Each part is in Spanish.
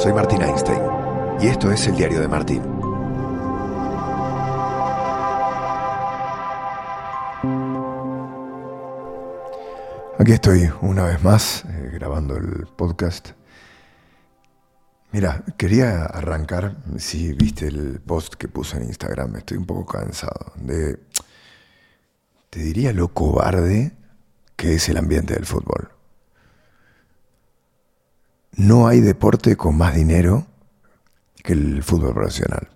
soy Martín Einstein y esto es el diario de Martín. Aquí estoy una vez más eh, grabando el podcast. Mira, quería arrancar, si viste el post que puse en Instagram, estoy un poco cansado de, te diría lo cobarde que es el ambiente del fútbol. No hay deporte con más dinero que el fútbol profesional.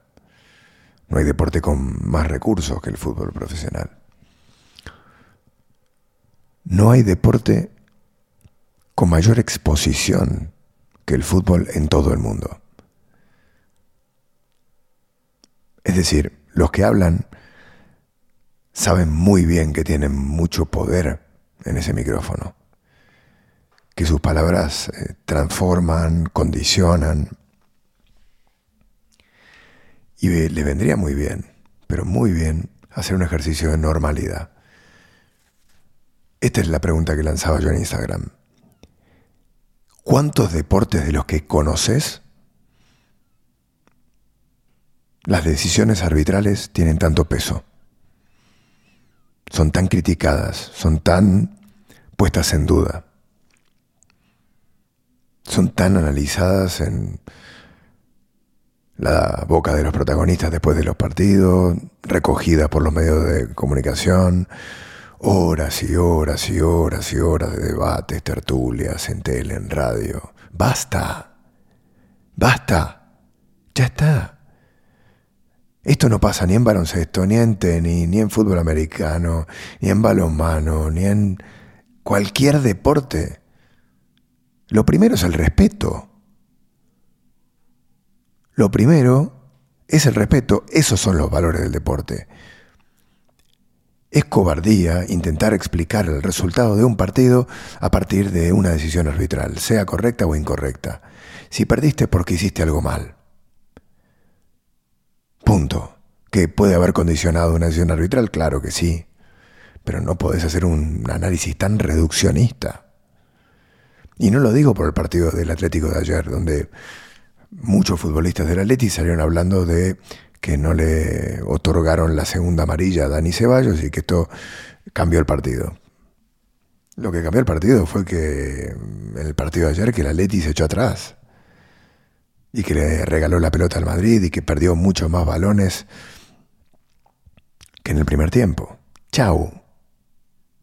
No hay deporte con más recursos que el fútbol profesional. No hay deporte con mayor exposición que el fútbol en todo el mundo. Es decir, los que hablan saben muy bien que tienen mucho poder en ese micrófono que sus palabras eh, transforman, condicionan. Y le vendría muy bien, pero muy bien, hacer un ejercicio de normalidad. Esta es la pregunta que lanzaba yo en Instagram. ¿Cuántos deportes de los que conoces las decisiones arbitrales tienen tanto peso? Son tan criticadas, son tan puestas en duda son tan analizadas en la boca de los protagonistas después de los partidos, recogida por los medios de comunicación, horas y horas y horas y horas de debates, tertulias, en tele, en radio. Basta, basta, ya está. Esto no pasa ni en baloncesto, ni en tenis, ni en fútbol americano, ni en balonmano, ni en cualquier deporte. Lo primero es el respeto. Lo primero es el respeto. Esos son los valores del deporte. Es cobardía intentar explicar el resultado de un partido a partir de una decisión arbitral, sea correcta o incorrecta. Si perdiste porque hiciste algo mal. Punto. ¿Que puede haber condicionado una decisión arbitral? Claro que sí. Pero no podés hacer un análisis tan reduccionista. Y no lo digo por el partido del Atlético de ayer, donde muchos futbolistas del Atleti salieron hablando de que no le otorgaron la segunda amarilla a Dani Ceballos y que esto cambió el partido. Lo que cambió el partido fue que en el partido de ayer que el Atleti se echó atrás y que le regaló la pelota al Madrid y que perdió muchos más balones que en el primer tiempo. Chau.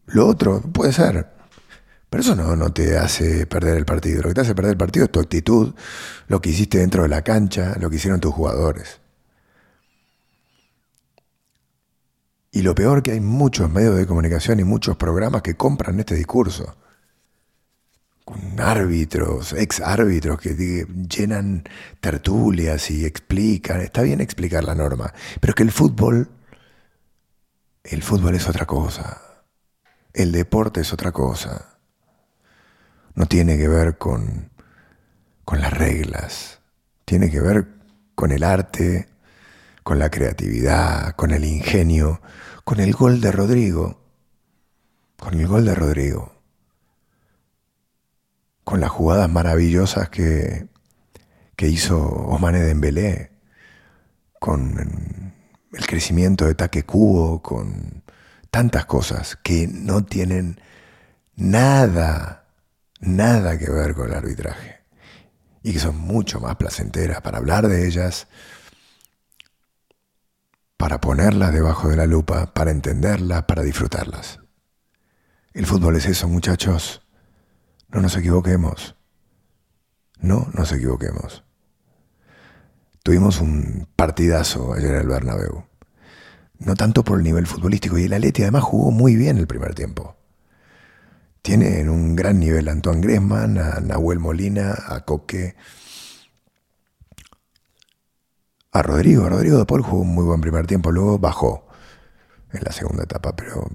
Lo otro puede ser, pero eso no, no te hace perder el partido. Lo que te hace perder el partido es tu actitud, lo que hiciste dentro de la cancha, lo que hicieron tus jugadores. Y lo peor que hay muchos medios de comunicación y muchos programas que compran este discurso. Con árbitros, ex árbitros que llenan tertulias y explican. Está bien explicar la norma, pero es que el fútbol, el fútbol es otra cosa. El deporte es otra cosa no tiene que ver con, con las reglas, tiene que ver con el arte, con la creatividad, con el ingenio, con el gol de Rodrigo, con el gol de Rodrigo, con las jugadas maravillosas que, que hizo Osmane Dembélé, con el crecimiento de Taque Cubo, con tantas cosas que no tienen nada nada que ver con el arbitraje y que son mucho más placenteras para hablar de ellas, para ponerlas debajo de la lupa, para entenderlas, para disfrutarlas. El fútbol es eso, muchachos. No nos equivoquemos. No nos equivoquemos. Tuvimos un partidazo ayer en el Bernabéu. No tanto por el nivel futbolístico y el Atleti además jugó muy bien el primer tiempo. Tiene en un gran nivel a Antoine Griezmann, a Nahuel Molina, a Coque, a Rodrigo. Rodrigo de Paul jugó un muy buen primer tiempo, luego bajó en la segunda etapa, pero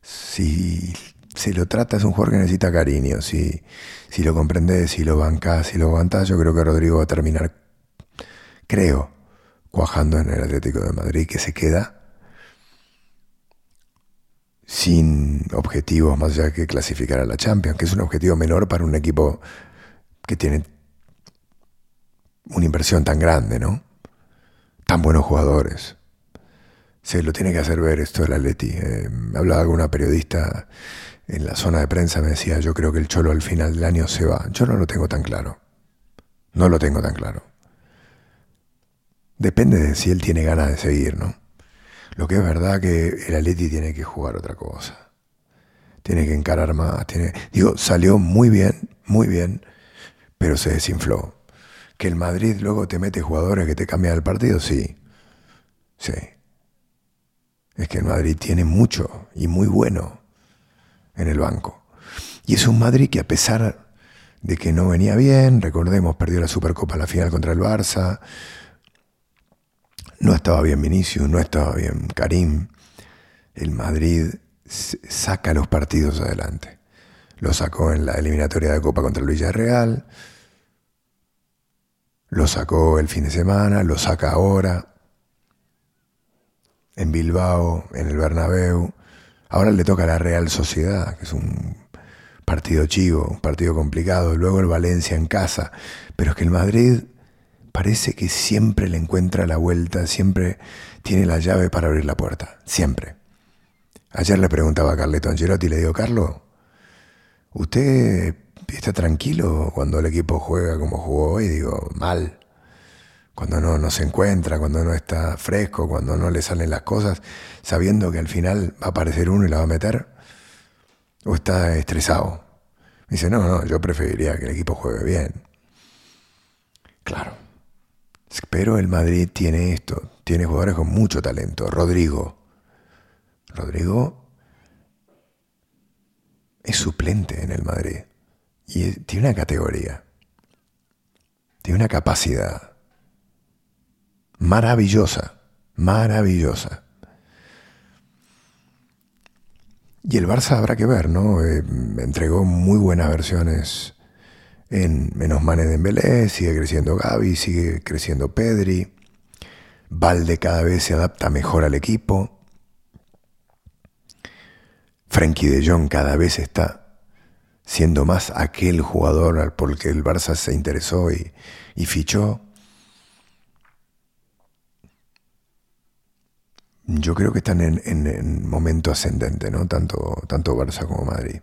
si se lo trata es un jugador que necesita cariño, si, si lo comprendes, si lo bancas, si lo aguantas, yo creo que Rodrigo va a terminar, creo, cuajando en el Atlético de Madrid, que se queda sin objetivos más allá que clasificar a la Champions, que es un objetivo menor para un equipo que tiene una inversión tan grande, ¿no? Tan buenos jugadores. Se lo tiene que hacer ver esto del Atleti. Eh, hablaba alguna periodista en la zona de prensa, me decía, yo creo que el Cholo al final del año se va. Yo no lo tengo tan claro. No lo tengo tan claro. Depende de si él tiene ganas de seguir, ¿no? Lo que es verdad que el Atleti tiene que jugar otra cosa. Tiene que encarar más. Tiene... Digo, salió muy bien, muy bien, pero se desinfló. Que el Madrid luego te mete jugadores que te cambian el partido, sí. Sí. Es que el Madrid tiene mucho y muy bueno en el banco. Y es un Madrid que a pesar de que no venía bien, recordemos, perdió la Supercopa la final contra el Barça, no estaba bien Vinicius, no estaba bien Karim. El Madrid saca los partidos adelante. Lo sacó en la eliminatoria de Copa contra el Villarreal. Lo sacó el fin de semana, lo saca ahora. En Bilbao, en el Bernabéu. Ahora le toca a la Real Sociedad, que es un partido chivo, un partido complicado. Luego el Valencia en casa. Pero es que el Madrid parece que siempre le encuentra la vuelta, siempre tiene la llave para abrir la puerta, siempre. Ayer le preguntaba a Carleto Angelotti y le digo, Carlos, ¿usted está tranquilo cuando el equipo juega como jugó hoy? Digo, mal. Cuando no, no se encuentra, cuando no está fresco, cuando no le salen las cosas, sabiendo que al final va a aparecer uno y la va a meter, o está estresado. Dice, no, no, yo preferiría que el equipo juegue bien. Claro. Pero el Madrid tiene esto, tiene jugadores con mucho talento. Rodrigo. Rodrigo es suplente en el Madrid y tiene una categoría, tiene una capacidad maravillosa, maravillosa. Y el Barça habrá que ver, ¿no? Eh, entregó muy buenas versiones en menos manes de Dembélé, sigue creciendo Gaby, sigue creciendo Pedri. Valde cada vez se adapta mejor al equipo. Frankie de Jong cada vez está siendo más aquel jugador por el que el Barça se interesó y, fichó. Yo creo que están en, en, momento ascendente, ¿no? Tanto, tanto Barça como Madrid.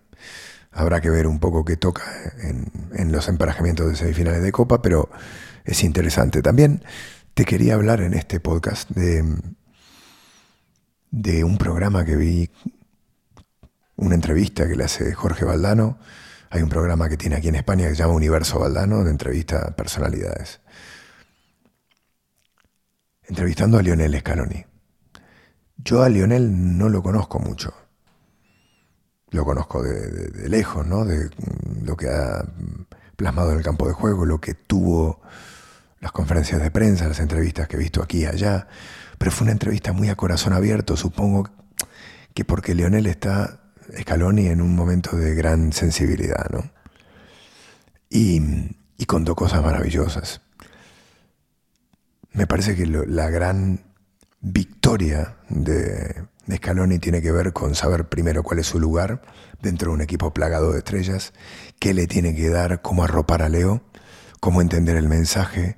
Habrá que ver un poco qué toca en, los emparejamientos de semifinales de Copa, pero es interesante. También te quería hablar en este podcast de, de un programa que vi, una entrevista que le hace Jorge Valdano. Hay un programa que tiene aquí en España que se llama Universo Valdano, de entrevista a personalidades. Entrevistando a Lionel Scaloni. Yo a Lionel no lo conozco mucho lo conozco de, lejos, ¿no? De lo que ha plasmado en el campo de juego, lo que tuvo las conferencias de prensa, las entrevistas que he visto aquí y allá. Pero fue una entrevista muy a corazón abierto, supongo que porque Leonel está, Scaloni, en un momento de gran sensibilidad, ¿no? Y, y contó cosas maravillosas. Me parece que la gran victoria de Scaloni tiene que ver con saber primero cuál es su lugar dentro de un equipo plagado de estrellas, qué le tiene que dar, cómo arropar a Leo, cómo entender el mensaje,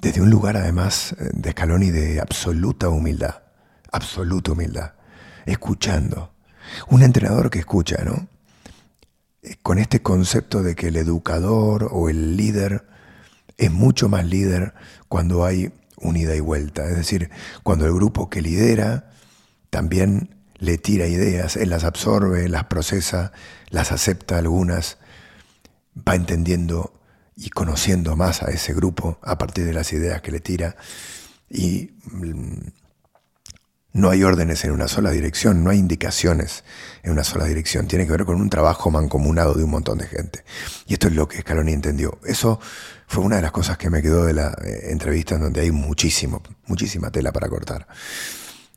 desde un lugar además de Scaloni de absoluta humildad, absoluta humildad, escuchando. Un entrenador que escucha, ¿no? Con este concepto de que el educador o el líder es mucho más líder cuando hay unida y vuelta, es decir, cuando el grupo que lidera también le tira ideas, él las absorbe, las procesa, las acepta algunas, va entendiendo y conociendo más a ese grupo a partir de las ideas que le tira. Y mm, no hay órdenes en una sola dirección, no hay indicaciones en una sola dirección, tiene que ver con un trabajo mancomunado de un montón de gente. Y esto es lo que Scaloni entendió. Eso fue una de las cosas que me quedó de la eh, entrevista en donde hay muchísimo, muchísima tela para cortar.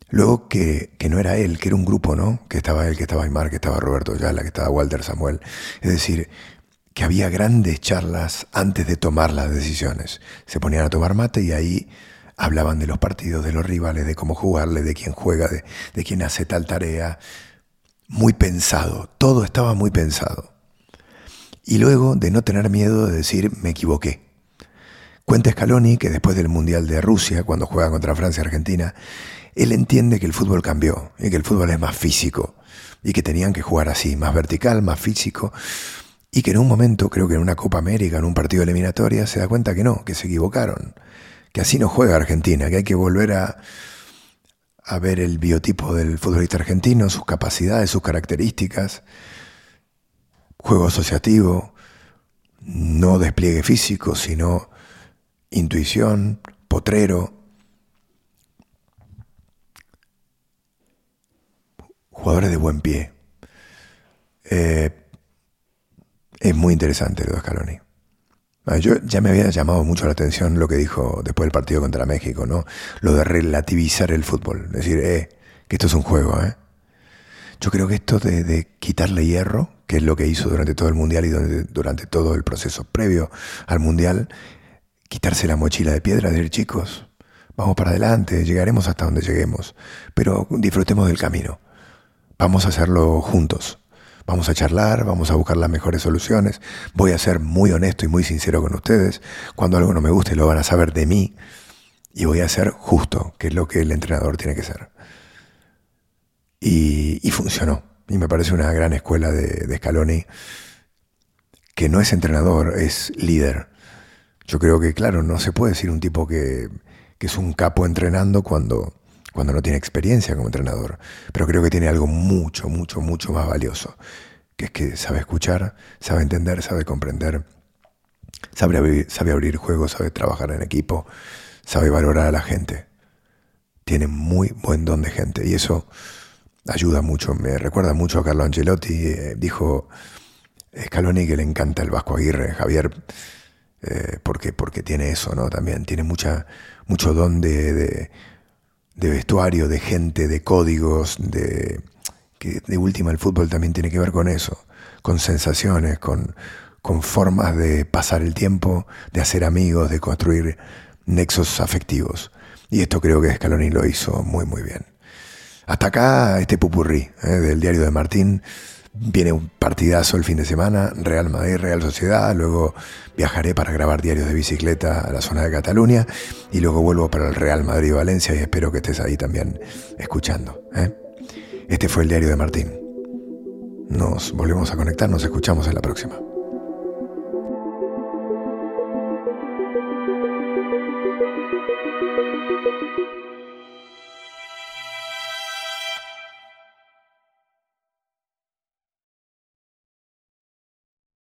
Luego que, no era él, que era un grupo, ¿no? Que estaba él, que estaba Aymar, que estaba Roberto Yala, que estaba Walter Samuel. Es decir, que había grandes charlas antes de tomar las decisiones. Se ponían a tomar mate y ahí hablaban de los partidos, de los rivales, de cómo jugarle, de quién juega, de, quién hace tal tarea. Muy pensado, todo estaba muy pensado. Y luego de no tener miedo de decir me equivoqué. Cuenta Scaloni que después del Mundial de Rusia, cuando juega contra Francia y Argentina, él entiende que el fútbol cambió y que el fútbol es más físico y que tenían que jugar así, más vertical, más físico. Y que en un momento, creo que en una Copa América, en un partido eliminatoria, se da cuenta que no, que se equivocaron, que así no juega Argentina, que hay que volver a, ver el biotipo del futbolista argentino, sus capacidades, sus características, juego asociativo, no despliegue físico, sino intuición, potrero, jugadores de buen pie. Eh, es muy interesante lo de Scaloni. Ah, yo ya me había llamado mucho la atención lo que dijo después del partido contra México, ¿no? Lo de relativizar el fútbol. Decir, eh, que esto es un juego, ¿eh? Yo creo que esto de, quitarle hierro, que es lo que hizo durante todo el Mundial y durante todo el proceso previo al Mundial, quitarse la mochila de piedra, decir, chicos, vamos para adelante, llegaremos hasta donde lleguemos, pero disfrutemos del camino. Vamos a hacerlo juntos. Vamos a charlar, vamos a buscar las mejores soluciones. Voy a ser muy honesto y muy sincero con ustedes. Cuando algo no me guste lo van a saber de mí. Y voy a ser justo, que es lo que el entrenador tiene que ser. Y, funcionó. Y me parece una gran escuela de, de Scaloni, que no es entrenador, es líder yo creo que, claro, no se puede decir un tipo que, es un capo entrenando cuando, cuando no tiene experiencia como entrenador. Pero creo que tiene algo mucho, mucho, mucho más valioso, que es que sabe escuchar, sabe entender, sabe comprender, sabe sabe abrir juegos, sabe trabajar en equipo, sabe valorar a la gente. Tiene muy buen don de gente y eso ayuda mucho. Me recuerda mucho a Carlo Angelotti. Eh, dijo Scaloni que le encanta el Vasco Aguirre. Javier eh, porque, porque tiene eso, ¿no? También tiene mucha, mucho don de, de, vestuario, de gente, de códigos, de que de última el fútbol también tiene que ver con eso, con sensaciones, con, con formas de pasar el tiempo, de hacer amigos, de construir nexos afectivos. Y esto creo que Scaloni lo hizo muy, muy bien. Hasta acá este pupurrí ¿eh? del diario de Martín. Viene un partidazo el fin de semana, Real Madrid, Real Sociedad, luego viajaré para grabar diarios de bicicleta a la zona de Cataluña y luego vuelvo para el Real Madrid Valencia y espero que estés ahí también escuchando. ¿eh? Este fue el diario de Martín. Nos volvemos a conectar, nos escuchamos en la próxima.